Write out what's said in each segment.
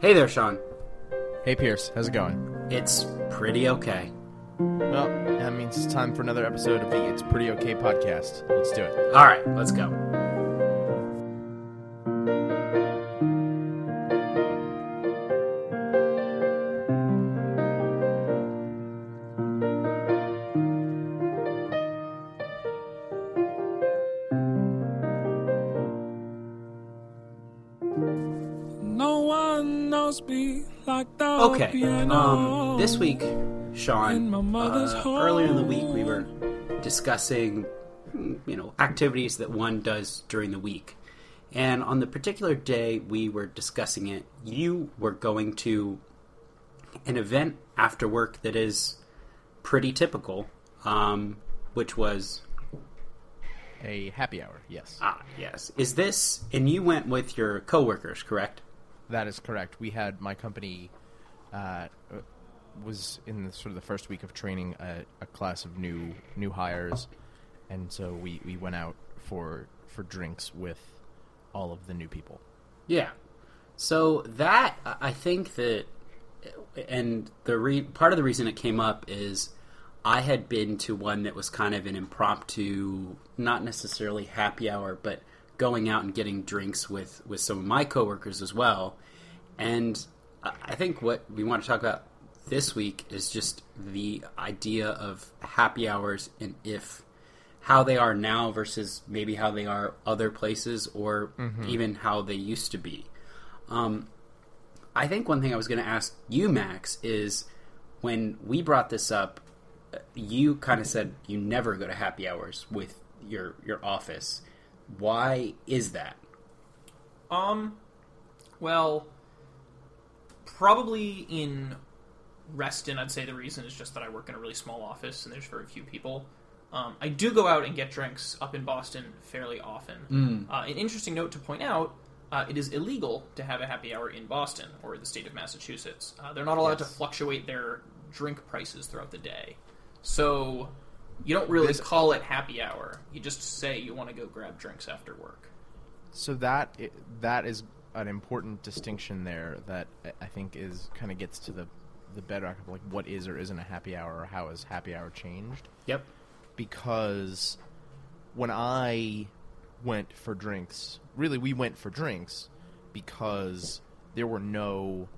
Hey there, Sean. Hey Pierce, how's it going? It's pretty okay. Well, that means it's time for another episode of the It's Pretty Okay podcast. Let's do it. All right, let's go. Um, this week, Sean, In my mother's uh, earlier in the week, we were discussing, you know, activities that one does during the week. And on the particular day we were discussing it, you were going to an event after work that is pretty typical, um, which was A happy hour, yes. ah yes, is this? And you went with your coworkers, correct? That is correct. We had my company uh, was in the, sort of the first week of training a, a class of new new hires, and so we, we went out for for drinks with all of the new people. Yeah. So that I think that, and the re- part of the reason it came up is I had been to one that was kind of an impromptu, not necessarily happy hour, but going out and getting drinks with with some of my coworkers as well. And I I think what we want to talk about this week is just the idea of happy hours and if how they are now versus maybe how they are other places or even how they used to be. Um, I think one thing I was going to ask you, Max, is when we brought this up, uh, you kind of said you never go to happy hours with your your office. Why is that? Um, well, probably in Reston, I'd say the reason is just that I work in a really small office and there's very few people. Um, I do go out and get drinks up in Boston fairly often. Uh, an interesting note to point out: uh, it is illegal to have a happy hour in Boston or the state of Massachusetts. Uh, they're not allowed Yes. to fluctuate their drink prices throughout the day, so you don't really This- call it happy hour. You just say you want to go grab drinks after work. So that that is an important distinction there that I- think is kind of gets to the the bedrock of like what is or isn't a happy hour or how has happy hour changed. Yep. because when I went for drinks, really we went for drinks because there were no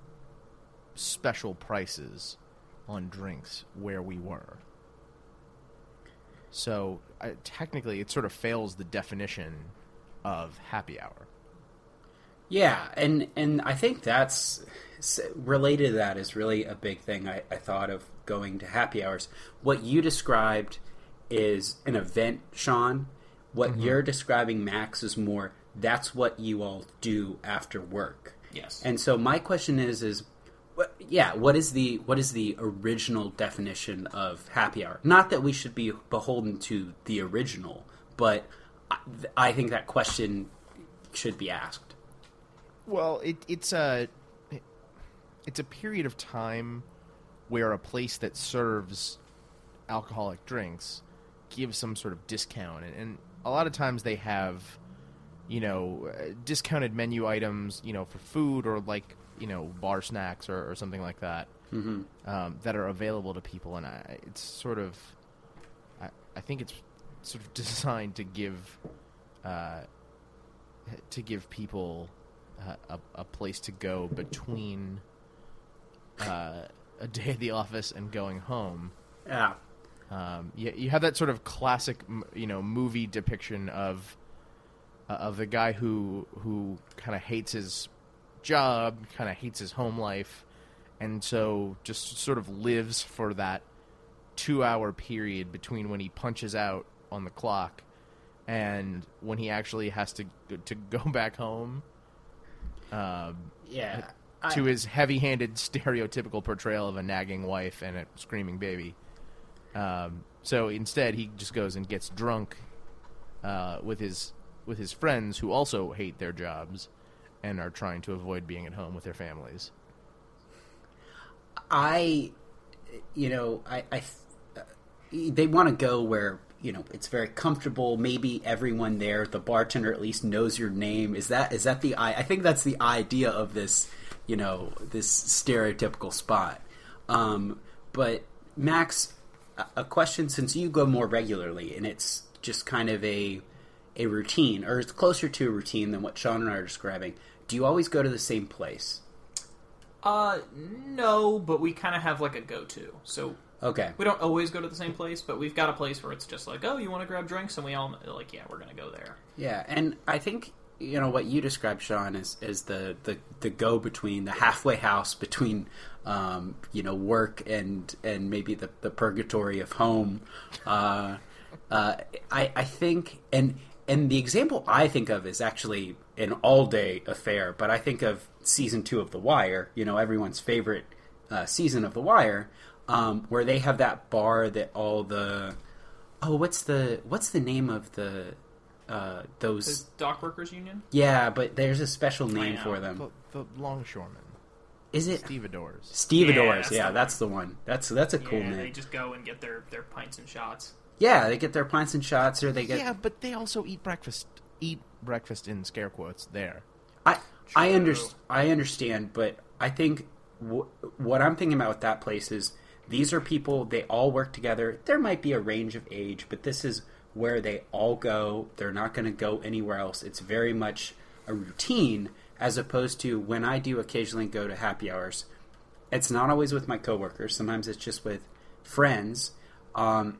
special prices on drinks where we were. So I, technically, it sort of fails the definition of happy hour. Yeah, and and I think that's related to that is really a big thing. I, I thought of going to happy hours. What you described is an event, Sean. What mm-hmm. you're describing, Max, is more. That's what you all do after work. Yes. And so my question is is what, yeah, what is the what is the original definition of happy hour? Not that we should be beholden to the original, but I, I think that question should be asked. Well, it, it's a it's a period of time where a place that serves alcoholic drinks gives some sort of discount, and, and a lot of times they have, you know, discounted menu items, you know, for food or like you know bar snacks or, or something like that Mm-hmm. um, that are available to people, and I, it's sort of, I, I think it's sort of designed to give, uh, to give people a, a place to go between uh, a day at the office and going home. Yeah. Um, you, you have that sort of classic, you know, movie depiction of uh, of the guy who who kind of hates his job, kind of hates his home life, and so just sort of lives for that two hour period between when he punches out on the clock and when he actually has to to go back home. Um, Yeah. to his heavy-handed stereotypical portrayal of a nagging wife and a screaming baby. Um, so instead, he just goes and gets drunk uh, with his with his friends who also hate their jobs and are trying to avoid being at home with their families. I, you know, I, I uh, they want to go where you know it's very comfortable. Maybe everyone there, the bartender at least knows your name. Is that is that the I? I think that's the idea of this. you know this stereotypical spot. Um, but Max, a- question since you go more regularly and it's just kind of a a routine, or it's closer to a routine than what Sean and I are describing. Do you always go to the same place? Uh, no, but we kind of have like a go-to. So Okay. we don't always go to the same place, but we've got a place where it's just like, oh, you want to grab drinks, and we all like, yeah, we're gonna go there. Yeah, and I think you know what you described, Sean, is is the the, the go between the halfway house between um, you know work and and maybe the, the purgatory of home. Uh, uh, I I think and and the example I think of is actually an all day affair, but I think of season two of The Wire. You know, everyone's favorite uh, season of The Wire, um, where they have that bar that all the oh what's the what's the name of the uh, those The Dock Workers Union. yeah, but there's a special name for them. The, the longshoremen, Is it stevedores. Stevedores? Yeah, Yeah, that's the that's one. the one. That's that's a cool yeah, they name. just go and get their their pints and shots. Yeah, they get their pints and shots, or they get. yeah, but they also eat breakfast. Eat breakfast in scare quotes there. I I True. under, I understand, but I think w- what I'm thinking about with that place is these are people they all work together. There might be a range of age, but this is where they all go. They're not going to go anywhere else. It's very much a routine as opposed to when I do occasionally go to happy hours. It's not always with my coworkers. Sometimes it's just with friends. Um,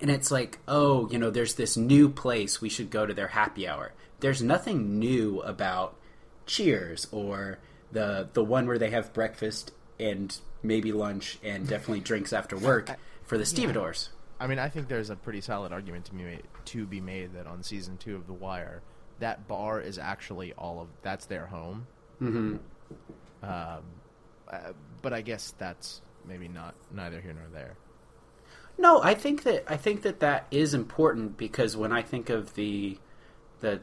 and it's like, oh, you know, there's this new place we should go to their happy hour. There's nothing new about Cheers or the the one where they have breakfast and maybe lunch and definitely drinks after work for the stevedores. I mean, I think there's a pretty solid argument to be made, to be made that on season two of The Wire, that bar is actually all of that's their home. Mm-hmm. Um, uh, but I guess that's maybe not neither here nor there. No, I think that I think that that is important because when I think of the the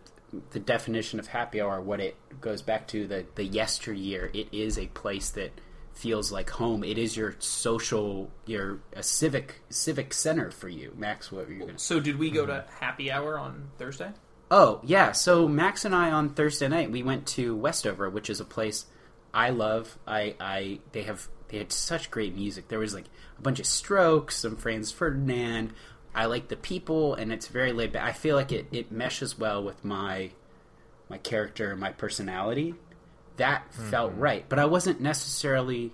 the definition of happy hour, what it goes back to the the yesteryear, it is a place that feels like home. It is your social, your a civic civic center for you, Max. What were you going to? So did we go mm-hmm. to happy hour on Thursday? Oh yeah, so Max and I on Thursday night we went to Westover, which is a place I love. I I they have they had such great music. There was like a bunch of Strokes, some Franz Ferdinand. I like the people, and it's very laid back. I feel like it, it meshes well with my my character, my personality. That felt right, but I wasn't necessarily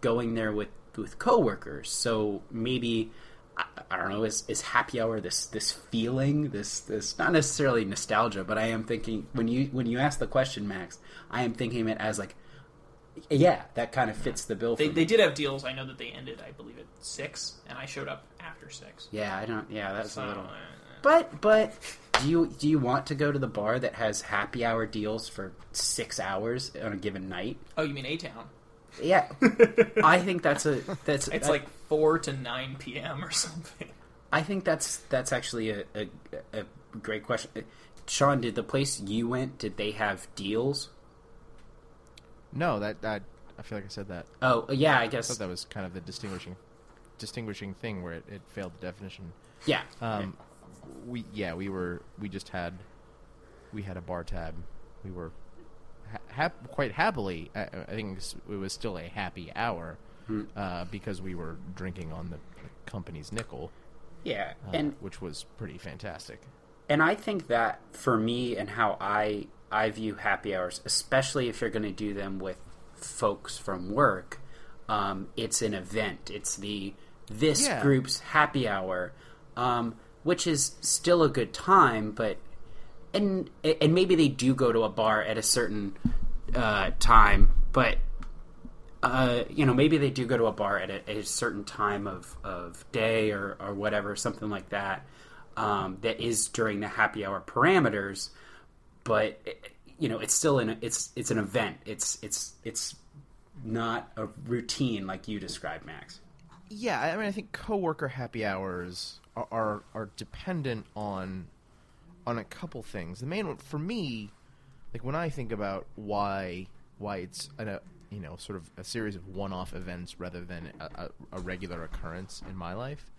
going there with with coworkers. So maybe I, I don't know. Is, is happy hour this this feeling this this not necessarily nostalgia, but I am thinking when you when you ask the question, Max, I am thinking of it as like, yeah, that kind of fits the bill. For They, me. they did have deals. I know that they ended, I believe, at six, and I showed up after six. Yeah, I don't. Yeah, that's So, a little. uh, But but do you do you want to go to the bar that has happy hour deals for six hours on a given night? oh, you mean A Town? Yeah, I think that's a that's It's I- like four to nine p.m. or something. I think that's that's actually a, a, a great question. Sean, did the place you went did they have deals? No, that that I feel like I said that. Oh yeah, I I guess thought that was kind of the distinguishing distinguishing thing where it, it failed the definition. yeah. Um, we yeah we were we just had we had a bar tab. We were ha- hap- quite happily. I, I think it was still a happy hour uh, because we were drinking on the company's nickel, yeah, uh, and which was pretty fantastic. and I think that for me and how I I view happy hours, especially if you're going to do them with folks from work, um, it's an event. It's the this Yeah. group's happy hour, um, which is still a good time, but and and maybe they do go to a bar at a certain uh, time, but uh, you know, maybe they do go to a bar at a, a certain time of, of day or, or whatever, something like that, um, that is during the happy hour parameters. But you know, it's still in. A, it's it's an event. It's it's it's not a routine like you described, Max. Yeah, I mean, I think coworker happy hours are, are are dependent on on a couple things. The main one for me, like when I think about why why it's an, a you know sort of a series of one-off events rather than a, a, a regular occurrence in my life,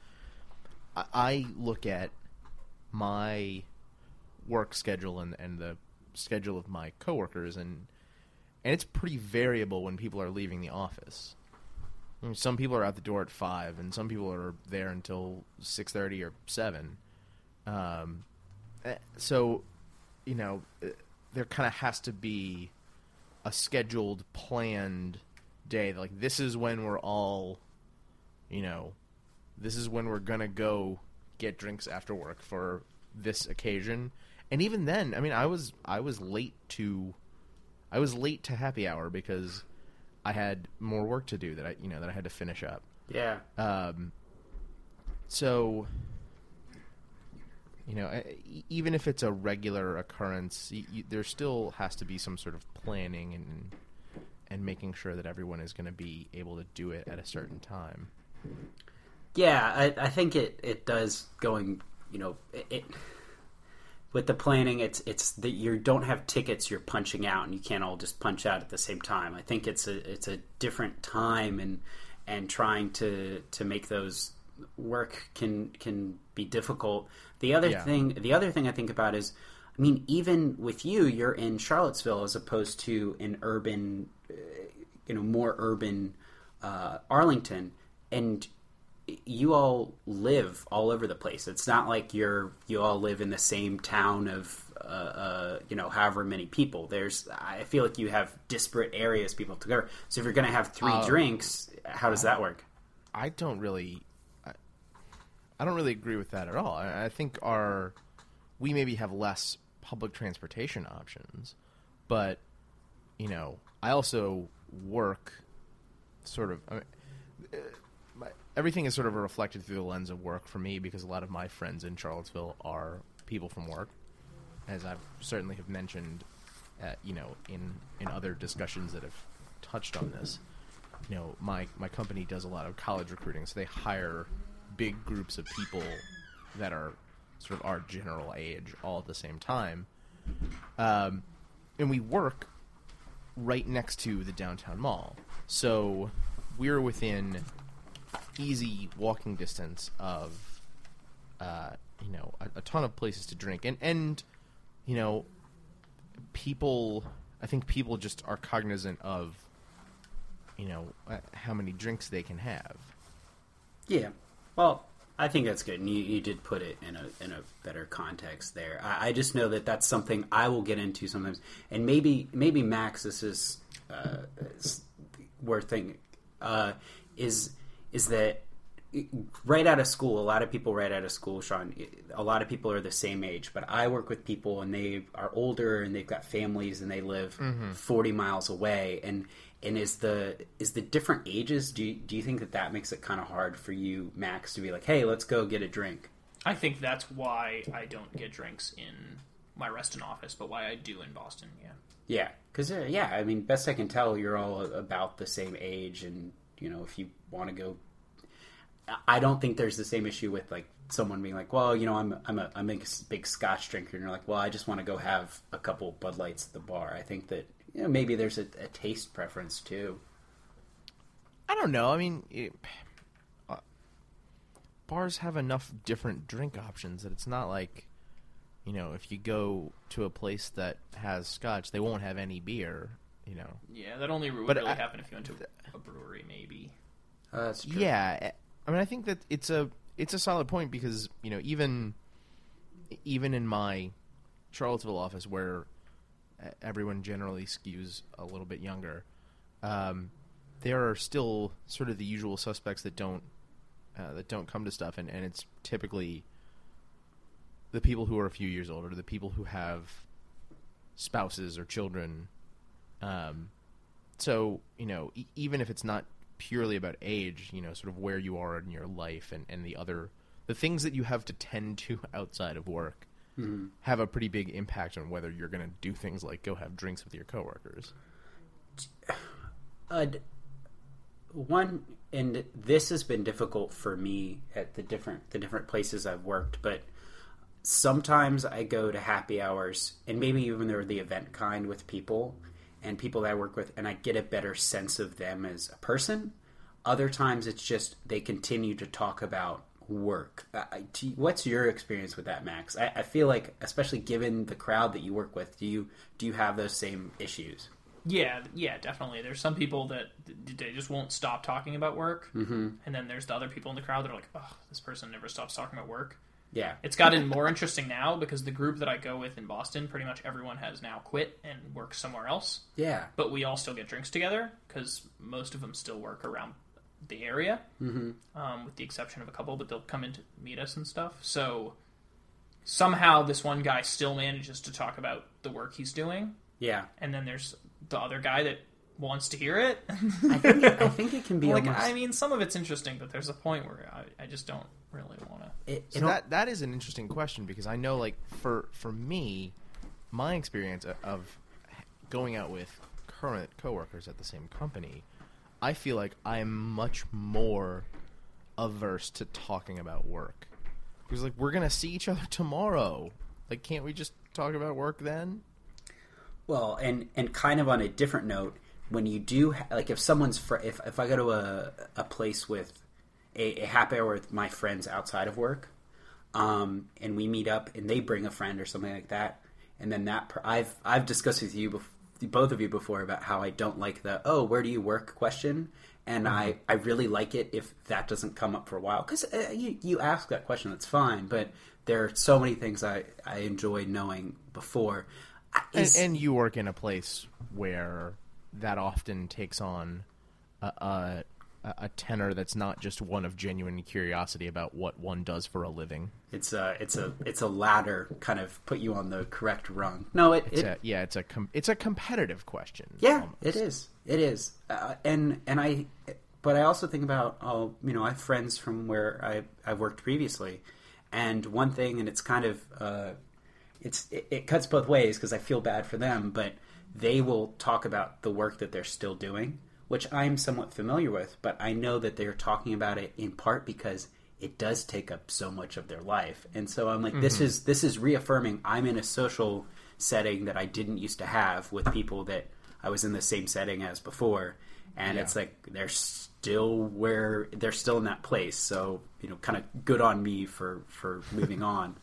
I, I look at my work schedule and and the schedule of my coworkers and and it's pretty variable when people are leaving the office. I mean, some people are at the door at five, and some people are there until six thirty or seven. Um, eh, so, you know, eh, there kind of has to be a scheduled, planned day. Like this is when we're all, you know, this is when we're gonna go get drinks after work for this occasion. And even then, I mean, I was I was late to, I was late to happy hour because I had more work to do that I you know that I had to finish up. Yeah. Um, so, you know, even if it's a regular occurrence, y- y- there still has to be some sort of planning and and making sure that everyone is going to be able to do it at a certain time. Yeah, I, I think it, it does going, you know, it, it with the planning, it's it's that you don't have tickets you're punching out, and you can't all just punch out at the same time. I think it's a it's a different time, and and trying to to make those work can can be difficult. The other Yeah. thing, the other thing I think about is, I mean, even with you, you're in Charlottesville as opposed to an urban, uh, you know, more urban uh, Arlington, and you all live all over the place. It's not like you're you all live in the same town of uh, uh, you know however many people. There's I feel like you have disparate areas people to go. So if you're going to have three Oh. drinks, how does that work? I don't really, I, I don't really agree with that at all. I, I think our we maybe have less public transportation options, but you know, I also work sort of. I mean, uh, everything is sort of reflected through the lens of work for me because a lot of my friends in Charlottesville are people from work, as I've certainly have mentioned, uh, you know, in in other discussions that have touched on this. You know my my company does a lot of college recruiting so they hire big groups of people that are sort of our general age all at the same time. Um, and we work right next to the downtown mall. So we're within easy walking distance of uh, you know a, a ton of places to drink and and you know people i think people just are cognizant of you know uh, how many drinks they can have. Yeah. Well, I think that's good, and you, you did put it in a in a better context there. I, I just know that that's something I will get into sometimes, and maybe maybe Max, this is uh, worth thinking. Uh, is is that right out of school? A lot of people right out of school, Sean. A lot of people are the same age, but I work with people and they are older and they've got families and they live forty miles away, and and is the is the different ages do you, do you think that that makes it kind of hard for you max to be like hey let's go get a drink I think that's why I don't get drinks in my Reston office, but why I do in Boston. Yeah. yeah because uh, yeah i mean best i can tell you're all about the same age and you know if you want to go i don't think there's the same issue with like someone being like well you know i'm i'm a, I'm a big scotch drinker and you're like well i just want to go have a couple bud lights at the bar i think that you know, maybe there's a, a taste preference too I don't know. I mean, it, uh, bars have enough different drink options that it's not like, you know, if you go to a place that has scotch, they won't have any beer. You know. Yeah, that only would But really I- happen if you went to a brewery, maybe. uh, that's true Yeah, eh, I mean, I think that it's a it's a solid point because you know even even in my Charlottesville office where eh, everyone generally skews a little bit younger, um, there are still sort of the usual suspects that don't uh, that don't come to stuff, and, and it's typically the people who are a few years older, the people who have spouses or children. Um, so you know, e- even if it's not purely about age, you know, sort of where you are in your life and, and the other the things that you have to tend to outside of work have a pretty big impact on whether you're going to do things like go have drinks with your coworkers. uh, one and this has been difficult for me at the different the different places I've worked, but sometimes I go to happy hours and maybe even they're the event kind with people and people that I work with and I get a better sense of them as a person. Other times it's just they continue to talk about work. I- do- what's your experience with that, Max? I, I feel like, especially given the crowd that you work with, do you do you have those same issues? Yeah, yeah, definitely. There's some people that they just won't stop talking about work, mm-hmm. and then there's the other people in the crowd that are like, "Oh, this person never stops talking about work." Yeah. It's gotten more interesting now because the group that I go with in Boston, pretty much everyone has now quit and works somewhere else. Yeah. But we all still get drinks together because most of them still work around the area, mm-hmm. um, with the exception of a couple. But they'll come in to meet us and stuff. So somehow this one guy still manages to talk about the work he's doing, Yeah. and then there's the other guy that wants to hear it. I think it, I think it can be like, almost. I mean, some of it's interesting, but there's a point where I, I just don't really want to. it, So it al- that that is an interesting question because I know, like for for me, my experience of going out with current coworkers at the same company, I feel like I'm much more averse to talking about work because like we're gonna see each other tomorrow. Like, can't we just talk about work then? Well, and and kind of on a different note, when you do like if someone's fr- if if I go to a a place with a, a happy hour with my friends outside of work, um, and we meet up and they bring a friend or something like that, and then that per- I've I've discussed with you bef- both of you before about how I don't like the oh where do you work? question. And I, I really like it if that doesn't come up for a while. Because uh, you, you ask that question that's fine. But there are so many things I, I enjoy knowing before. And, and you work in a place where that often takes on a, a, a tenor that's not just one of genuine curiosity about what one does for a living. It's a it's a it's a ladder kind of put you on the correct rung. No, it, It's it a, yeah, it's a com- it's a competitive question. yeah, almost. it is. It is. Uh, and and I but I also think about oh, you know, I have friends from where I I've worked previously. And one thing and it's kind of uh it's it, it cuts both ways because I feel bad for them, but they will talk about the work that they're still doing, which I'm somewhat familiar with, but I know that they're talking about it in part because it does take up so much of their life. And so I'm like this is this is reaffirming I'm in a social setting that I didn't used to have with people that I was in the same setting as before. And Yeah. it's like they're still where they're still in that place. So, you know, kind of good on me for for moving on.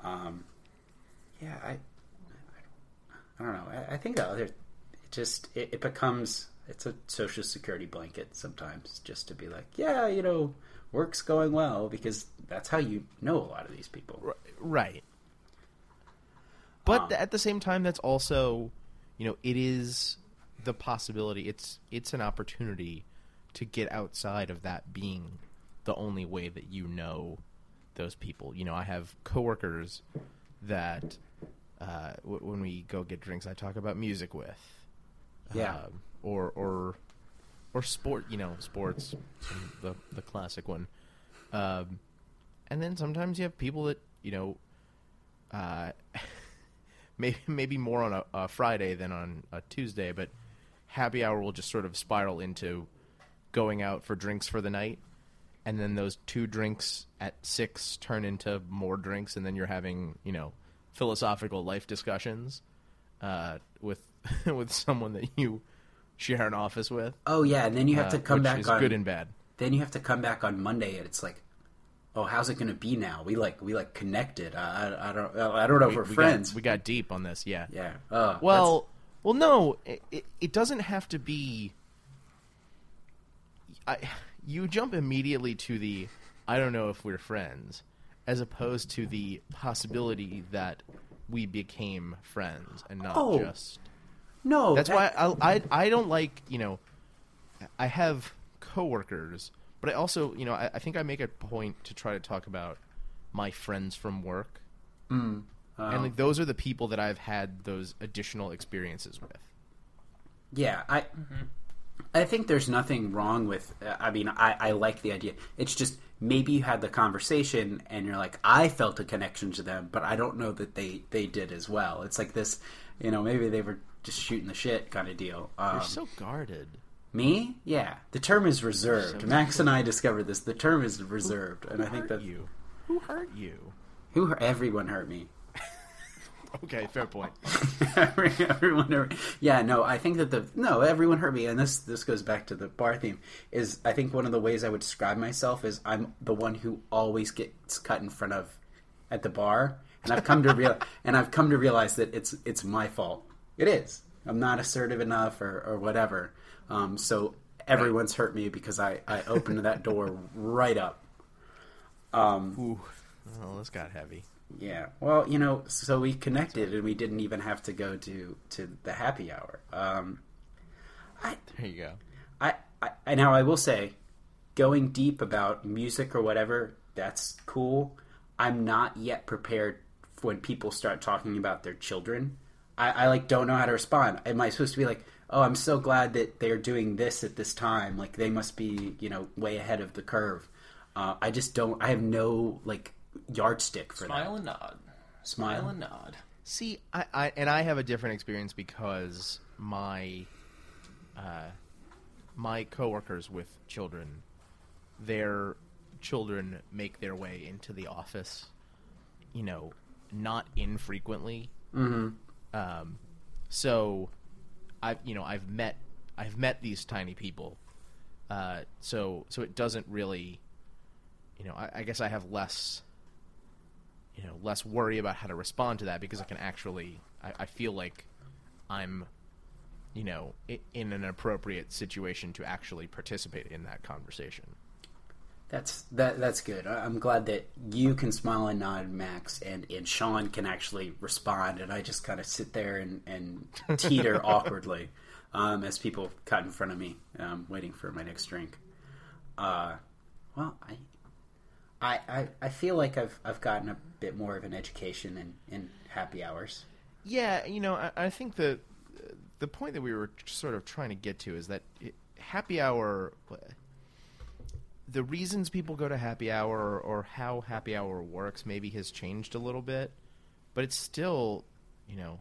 Um, yeah, I, I don't know. I, I think the other, it just it, it becomes it's a social security blanket sometimes, just to be like, yeah, you know, work's going well because that's how you know a lot of these people. Right. But Um, at the same time, that's also, you know, it is the possibility. It's it's an opportunity to get outside of that being the only way that you know those people. You know, I have coworkers that uh, w- when we go get drinks, I talk about music with. Yeah. Um, or or or sport. You know, sports, the the classic one. Um, and then sometimes you have people that you know, uh, maybe maybe more on a, a Friday than on a Tuesday, but happy hour will just sort of spiral into going out for drinks for the night, and then those two drinks at six turn into more drinks, and then you're having you know philosophical life discussions uh, with with someone that you share an office with. Oh yeah, and then you have uh, to come which back is on good and bad. then you have to come back on Monday, and it's like, oh, how's it going to be now? We like we like connected. I, I, I don't I don't know if We- we're we got- friends. we got deep on this, yeah. yeah. Oh, Well, well, no, it, it, it doesn't have to be. I, you jump immediately to the I don't know if we're friends, as opposed to the possibility that we became friends and not Oh, just. No. That's that- why I, I I don't like you know. I have coworkers, but I also you know I, I think I make a point to try to talk about my friends from work, um, and like those are the people that I've had those additional experiences with. Yeah, I I think there's nothing wrong with. uh, I mean, I, I like the idea. It's just maybe you had the conversation and you're like, I felt a connection to them, but I don't know that they they did as well. It's like this, you know, maybe they were just shooting the shit kind of deal. Um, You're so guarded. me, yeah, the term is reserved. So Max and I discovered this. The term is reserved, and I think that you. Who hurt you? who everyone hurt me. Okay, fair point. Everyone hurt. Yeah, no, I think that the no, everyone hurt me, and this this goes back to the bar theme. Is I think one of the ways I would describe myself is I'm the one who always gets cut in front of at the bar, and I've come to real and I've come to realize that it's it's my fault. It is. I'm not assertive enough or, or whatever. Um, so everyone's hurt me because I, I opened that door right up. Ooh, well, this got heavy. Yeah. Well, you know, so we connected and we didn't even have to go to, to the happy hour. Um, There you go. I, I, I now I will say, going deep about music or whatever, that's cool. I'm not yet prepared when people start talking about their children. I, I like don't know how to respond. Am I supposed to be like, oh, I'm so glad that they're doing this at this time? Like they must be, you know, way ahead of the curve. Uh, I just don't. I have no like yardstick for Smile and nod. that. Smile. Smile and nod. See, I, I and I have a different experience because my uh, my coworkers with children, their children make their way into the office, you know, not infrequently. Mm-hmm. Um, so, I've you know I've met I've met these tiny people, uh, so so it doesn't really, you know, I, I guess I have less you know less worry about how to respond to that because I can actually I, I feel like I'm you know in an appropriate situation to actually participate in that conversation. That's that. That's good. I- I'm glad that you can smile and nod, Max, and and Sean can actually respond, and I just kind of sit there and and teeter awkwardly um, as people cut in front of me, um, waiting for my next drink. Uh, well, I, I, I, I feel like I've I've gotten a bit more of an education in in happy hours. Yeah, you know, I, I think the the point that we were sort of trying to get to is that it, happy hour. The reasons people go to happy hour or, or how happy hour works maybe has changed a little bit, but it's still, you know,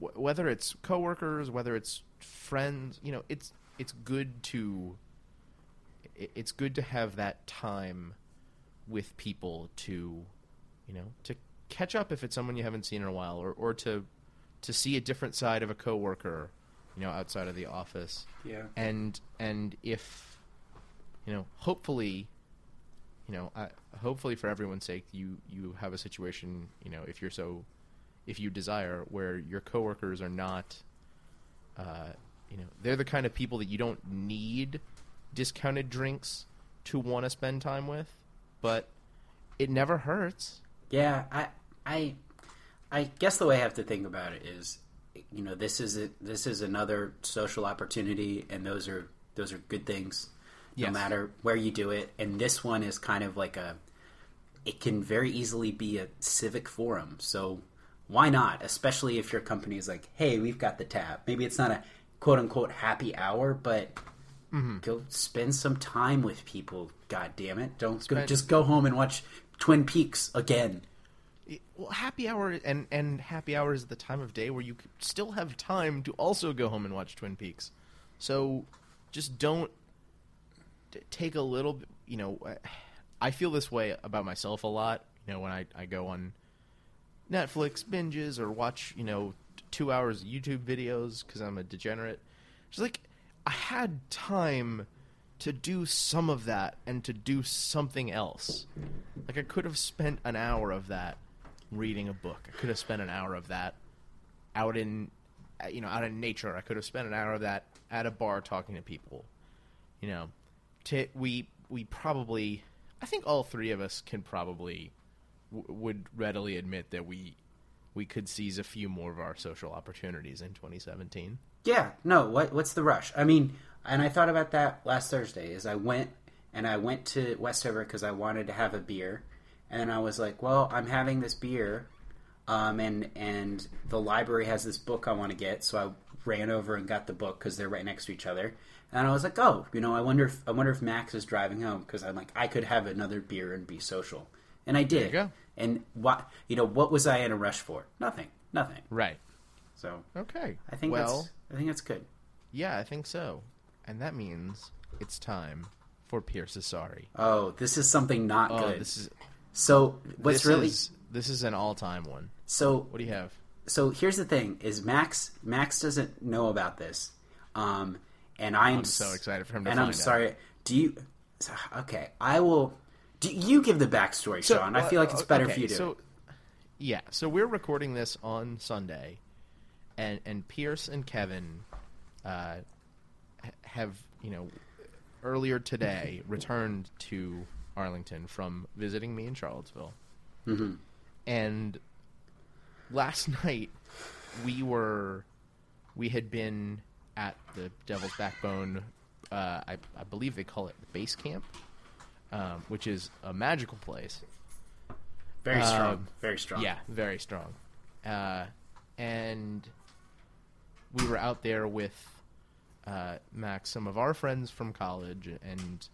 wh- whether it's coworkers, whether it's friends, you know, it's it's good to it's good to have that time with people to you know to catch up if it's someone you haven't seen in a while or, or to to see a different side of a coworker you know outside of the office Yeah. and and if you know hopefully you know I, hopefully for everyone's sake you you have a situation you know if you're so if you desire where your coworkers are not uh, you know they're the kind of people that you don't need discounted drinks to want to spend time with but it never hurts. Yeah, I, I, I guess the way I have to think about it is, you know, this is a, this is another social opportunity, and those are those are good things, no matter where you do it. And this one is kind of like a, it can very easily be a civic forum. So why not? Especially if your company is like, hey, we've got the tab. Maybe it's not a quote unquote happy hour, but. Mm-hmm. Go spend some time with people. God damn it! Don't go, just go home and watch Twin Peaks again. well happy hour and and happy hour is the time of day where you still have time to also go home and watch twin peaks so just don't take a little you know I- feel this way about myself a lot you know when i i go on netflix binges or watch you know two hours of youtube videos because i'm a degenerate just like i had time to do some of that and to do something else like i could have spent an hour of that reading a book. I could have spent an hour of that out in, uh, you know, out in nature. I could have spent an hour of that at a bar talking to people. You know, to, we we probably, I think all three of us can probably w- would readily admit that we we could seize a few more of our social opportunities in 2017. Yeah, no. What what's the rush? I mean, and I thought about that last Thursday. Is I went and I went to Westover because I wanted to have a beer, and I was like, well, I'm having this beer, um, and and the library has this book I want to get, so I ran over and got the book because they're right next to each other. And I was like, oh, you know, I wonder if I wonder if Max is driving home because I'm like, I could have another beer and be social, and I did. And what you know, what was I in a rush for? Nothing, nothing. Right. So Okay. I think well, that's I think that's good. yeah, I think so. And that means it's time for Pierce's sorry. Oh, this is something not Oh, good. this is so what's this really is, this is an all-time one. so What do you have? so here's the thing is Max Max doesn't know about this. Um and I am I'm so excited for him to And I'm out. sorry. Do you Okay, I will do you give the backstory, Sean? I feel like it's uh, better okay, for you to. So, yeah, so we're recording this on Sunday, and and Pierce and Kevin uh, have you know earlier today returned to Arlington from visiting me in Charlottesville, Mm-hmm. and last night we were we had been at the Devil's Backbone. Uh, I, I believe they call it the base camp, um, which is a magical place. Very strong. Um, Very strong. Yeah, very strong. Uh, and we were out there with uh, Max, some of our friends from college, and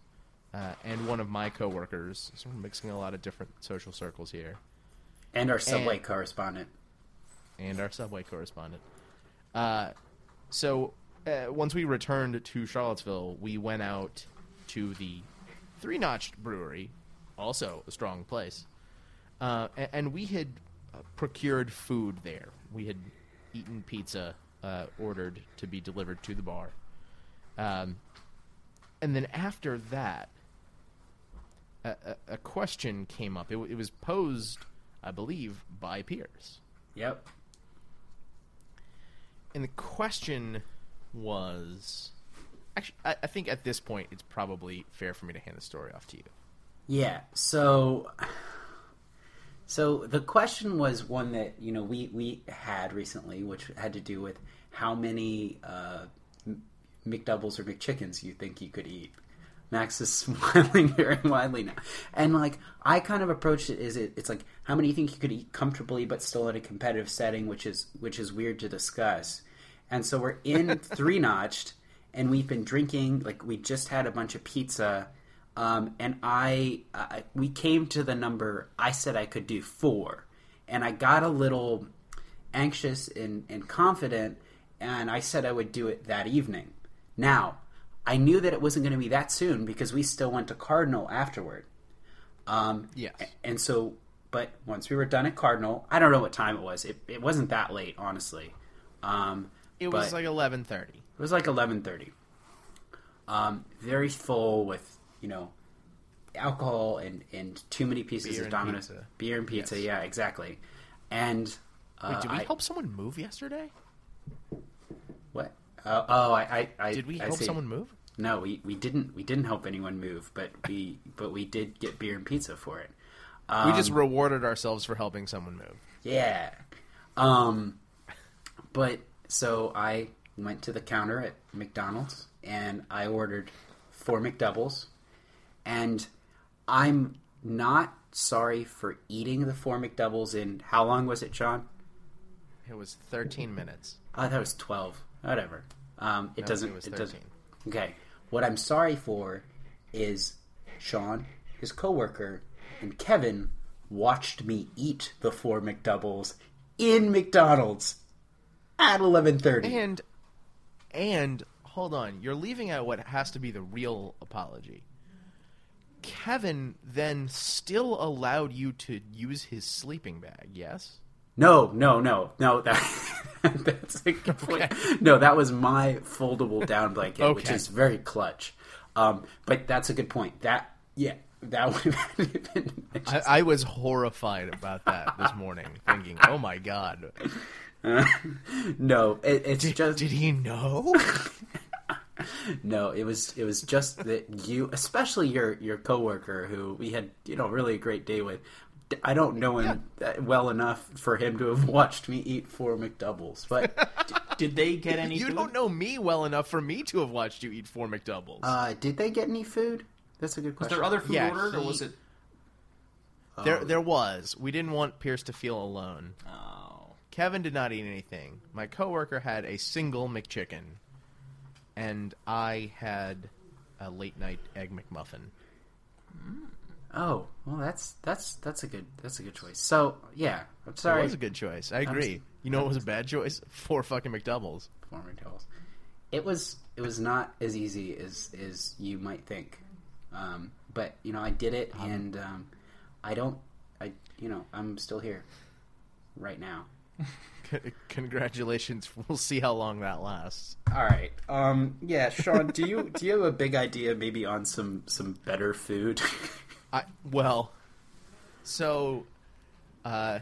uh, and one of my coworkers. So we're mixing a lot of different social circles here, And our subway And- correspondent. and our subway correspondent. Uh, so uh, once we returned to Charlottesville, we went out to the Three Notch'd Brewery, also a strong place, uh, and, and we had uh, procured food there. We had eaten pizza, uh, ordered to be delivered to the bar, um, and then after that, a, a, a question came up. It, it was posed, I believe, by Pierce. Yep. And the question was actually, I, I think at this point it's probably fair for me to hand the story off to you. Yeah. So, so the question was one that you know we we had recently, which had to do with how many uh, McDoubles or McChickens you think you could eat. Max is smiling very widely now, and like I kind of approached it is it it's like how many you think you could eat comfortably but still in a competitive setting, which is which is weird to discuss. And so we're in three notch'd, and we've been drinking like we just had a bunch of pizza, um, and I, I we came to the number I said I could do four, and I got a little anxious and, and confident, and I said I would do it that evening. Now, I knew that it wasn't going to be that soon because we still went to Cardinal afterward. Um, Yes. And so, but once we were done at Cardinal, I don't know what time it was. It, it wasn't that late, honestly. Um, It was but- like eleven thirty. it was like eleven thirty. Um, very full with you know alcohol and and too many pieces Beer of Domino's pizza. beer and pizza. Yes. Yeah, exactly. And uh, Wait, did we I- help someone move yesterday? What? Uh, oh, I, I, I Did we I help see. someone move? No, we, we didn't. We didn't help anyone move, but we but we did get beer and pizza for it. Um, we just rewarded ourselves for helping someone move. Yeah. Um, but so I went to the counter at McDonald's and I ordered four McDoubles, and I'm not sorry for eating the four McDoubles in how long was it, John? It was thirteen minutes. I thought it was twelve. Whatever. Um, it No, doesn't. it was doesn't. 13. Okay. What I'm sorry for is Sean, his coworker, and Kevin watched me eat the four McDoubles in McDonald's at 11:30. And and hold on, you're leaving out what has to be the real apology. Kevin then still allowed you to use his sleeping bag, yes? No, no, no, no. That that's a good point. No, that was my foldable down blanket, which is very clutch. Um, but that's a good point. That yeah, that would have been. I, I was horrified about that this morning, thinking, "Oh my god, no, it, it's did, just did he know?" No, it was it was just that you, especially your your coworker, who we had you know really a great day with. I don't know him that well enough for him to have watched me eat four McDoubles, but Did they get any? you food? don't know me well enough for me to have watched you eat four McDoubles. uh, did they get any food? That's a good question. Was there other food Yeah, ordered, or was it? there, there was. We didn't want Pierce to feel alone. Oh, Kevin did not eat anything. My coworker had a single McChicken, and I had a late night egg McMuffin. Oh, well, that's that's that's a good that's a good choice. So yeah, I'm sorry. It was a good choice. I agree. you know what was a bad choice? Four fucking McDoubles. four McDoubles. It was it was not as easy as as you might think, um, but you know I did it, and um, I don't I you know I'm still here right now. C- congratulations. We'll see how long that lasts. All right. Um. Yeah, Sean. do you do you have a big idea maybe on some some better food? I well, so, uh,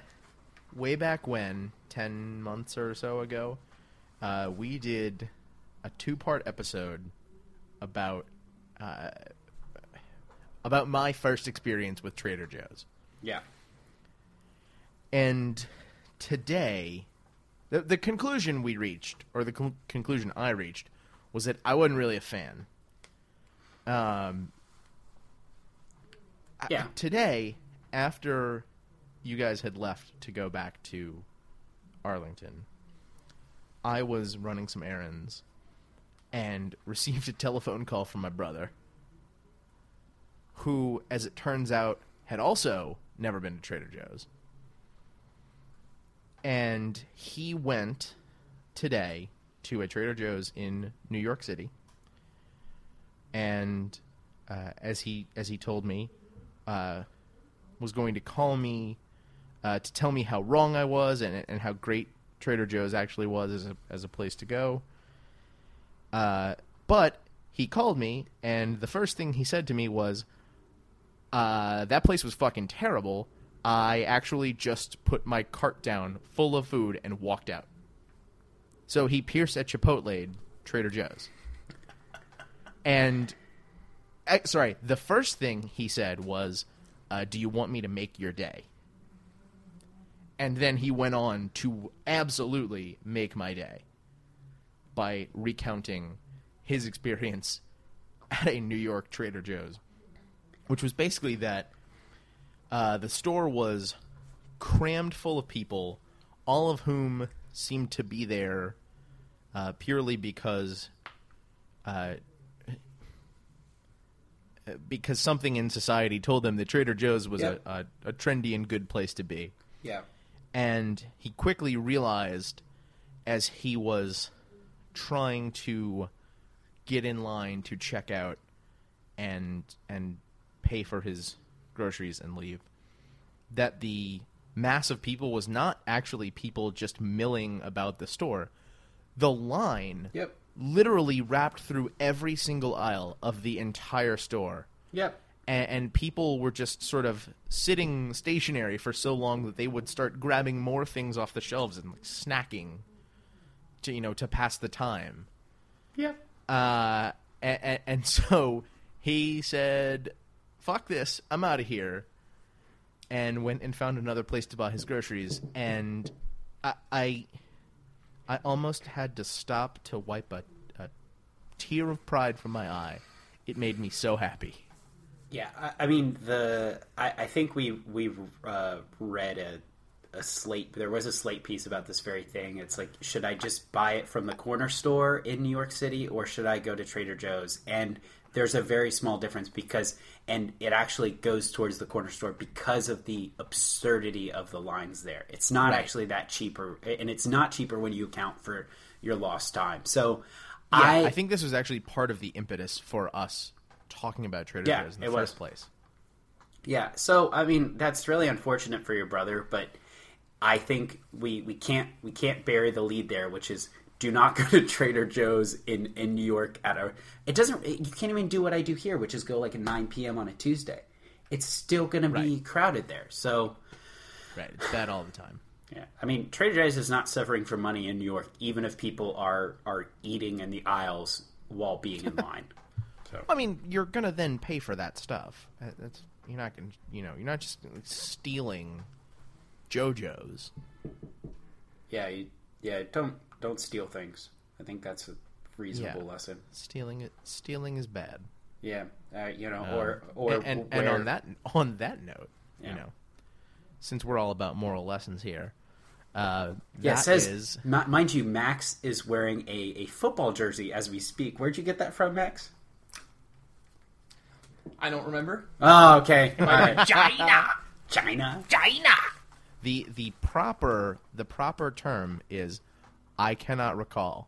way back when, ten months or so ago, uh, we did a two-part episode about uh, about my first experience with Trader Joe's. Yeah. And today, the the conclusion we reached, or the con- conclusion I reached, was that I wasn't really a fan. Um. I- Yeah. today, after you guys had left to go back to Arlington, I was running some errands and received a telephone call from my brother, who, as it turns out, had also never been to Trader Joe's. And he went today to a Trader Joe's in New York City. And uh, as he as he told me, uh, was going to call me uh, to tell me how wrong I was and and how great Trader Joe's actually was as a as a place to go. Uh, but he called me, and the first thing he said to me was, uh, "That place was fucking terrible. I actually just put my cart down full of food and walked out." So he pierced at Chipotle, Trader Joe's, and eh, sorry, the first thing he said was, uh, "Do you want me to make your day?" And then he went on to absolutely make my day by recounting his experience at a New York Trader Joe's, which was basically that uh, the store was crammed full of people, all of whom seemed to be there uh, purely because uh, because something in society told them that Trader Joe's was Yep. a, a, a trendy and good place to be Yeah. and he quickly realized as he was trying to get in line to check out and and pay for his groceries and leave that the mass of people was not actually people just milling about the store the line Yep. literally wrapped through every single aisle of the entire store Yep. and, and people were just sort of sitting stationary for so long that they would start grabbing more things off the shelves and like, snacking to you know to pass the time Yep. uh, and, and so he said fuck this i'm out of here and went and found another place to buy his groceries and i i, I almost had to stop to wipe a, a tear of pride from my eye it made me so happy Yeah, I, I mean the. I, I think we we uh, read a a slate. There was a slate piece about this very thing. It's like, should I just buy it from the corner store in New York City, or should I go to Trader Joe's? And there's a very small difference because, and it actually goes towards the corner store because of the absurdity of the lines there. It's not Right. actually that cheaper, and it's not cheaper when you account for your lost time. So. Yeah, I, I, think this was actually part of the impetus for us talking about Trader Yeah, Joe's in the first was. place. Yeah, so I mean that's really unfortunate for your brother, but I think we, we can't we can't bury the lead there, which is do not go to Trader Joe's in, in New York at a. It doesn't. You can't even do what I do here, which is go like at nine p.m. on a Tuesday. It's still going to be Right. crowded there. So Right, it's bad all the time. yeah, I mean Trader Joe's is not suffering for money in New York, even if people are are eating in the aisles while being in line. So I mean, you're gonna then pay for that stuff. Uh, that's you're not gonna, you know, you're not just stealing JoJo's. yeah, you, yeah, don't don't steal things. I think that's a reasonable Yeah. lesson. Stealing it, stealing is bad. Yeah, uh, you know, or Um, or and and, and where- on that on that note, Yeah. you know, since we're all about moral lessons here, uh, yeah, it says is- mi- mind you, Max is wearing a, a football jersey as we speak. Where'd you get that from, Max? I don't remember. Oh, okay, all My right. vagina, China. vagina. the the proper the proper term is I cannot recall.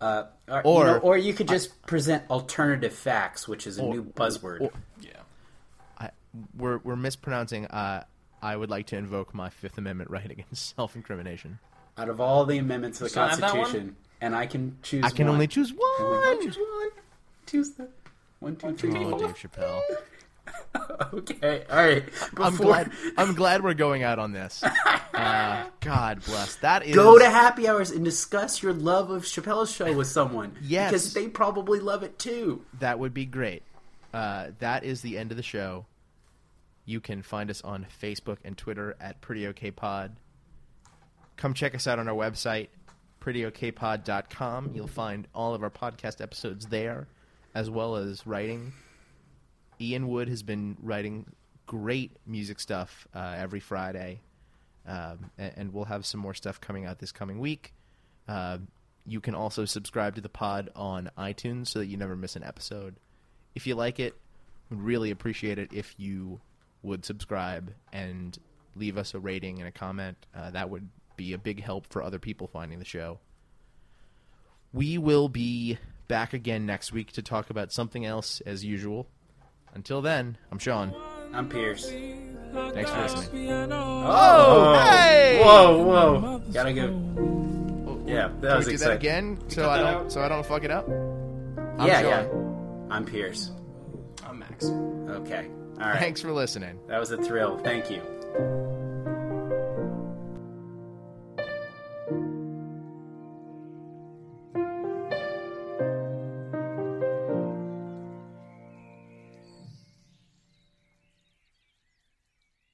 Uh, or, Or- you know, or you could just present alternative facts, which is a Or- new buzzword. or- Yeah. I, we're we're mispronouncing. Uh, I would like to invoke my Fifth Amendment right against self-incrimination. Out of all the amendments to the still have that one? Constitution, and I can choose. I can one. only choose Only one. choose one. Choose the one, two, three, Oh, four. Dave Chappelle. okay, all right. I'm glad. I'm glad we're going out on this. Uh, God bless. That is Go to happy hours and discuss your love of Chappelle's show with someone. Yes. because they probably love it too. That would be great. Uh, that is the end of the show. You can find us on Facebook and Twitter at Pretty OK Pod. Come check us out on our website, prettyokpod.com. You'll find all of our podcast episodes there, as well as writing. Ian Wood has been writing great music stuff uh, every Friday, um, and, and we'll have some more stuff coming out this coming week. Uh, you can also subscribe to the pod on iTunes so that you never miss an episode. If you like it, we'd really appreciate it if you would subscribe and leave us a rating and a comment. Uh, that would be a big help for other people finding the show. We will be back again next week to talk about something else as usual. Until then, I'm Sean. I'm Pierce. Thanks for listening. Oh, oh. hey! Whoa, whoa! Gotta go. Oh, yeah, that Can was we do exciting. that again so cut I don't out? so I don't fuck it up. I'm yeah, Sean. yeah. I'm Pierce. I'm Max. Okay. All right. Thanks for listening. That was a thrill. Thank you.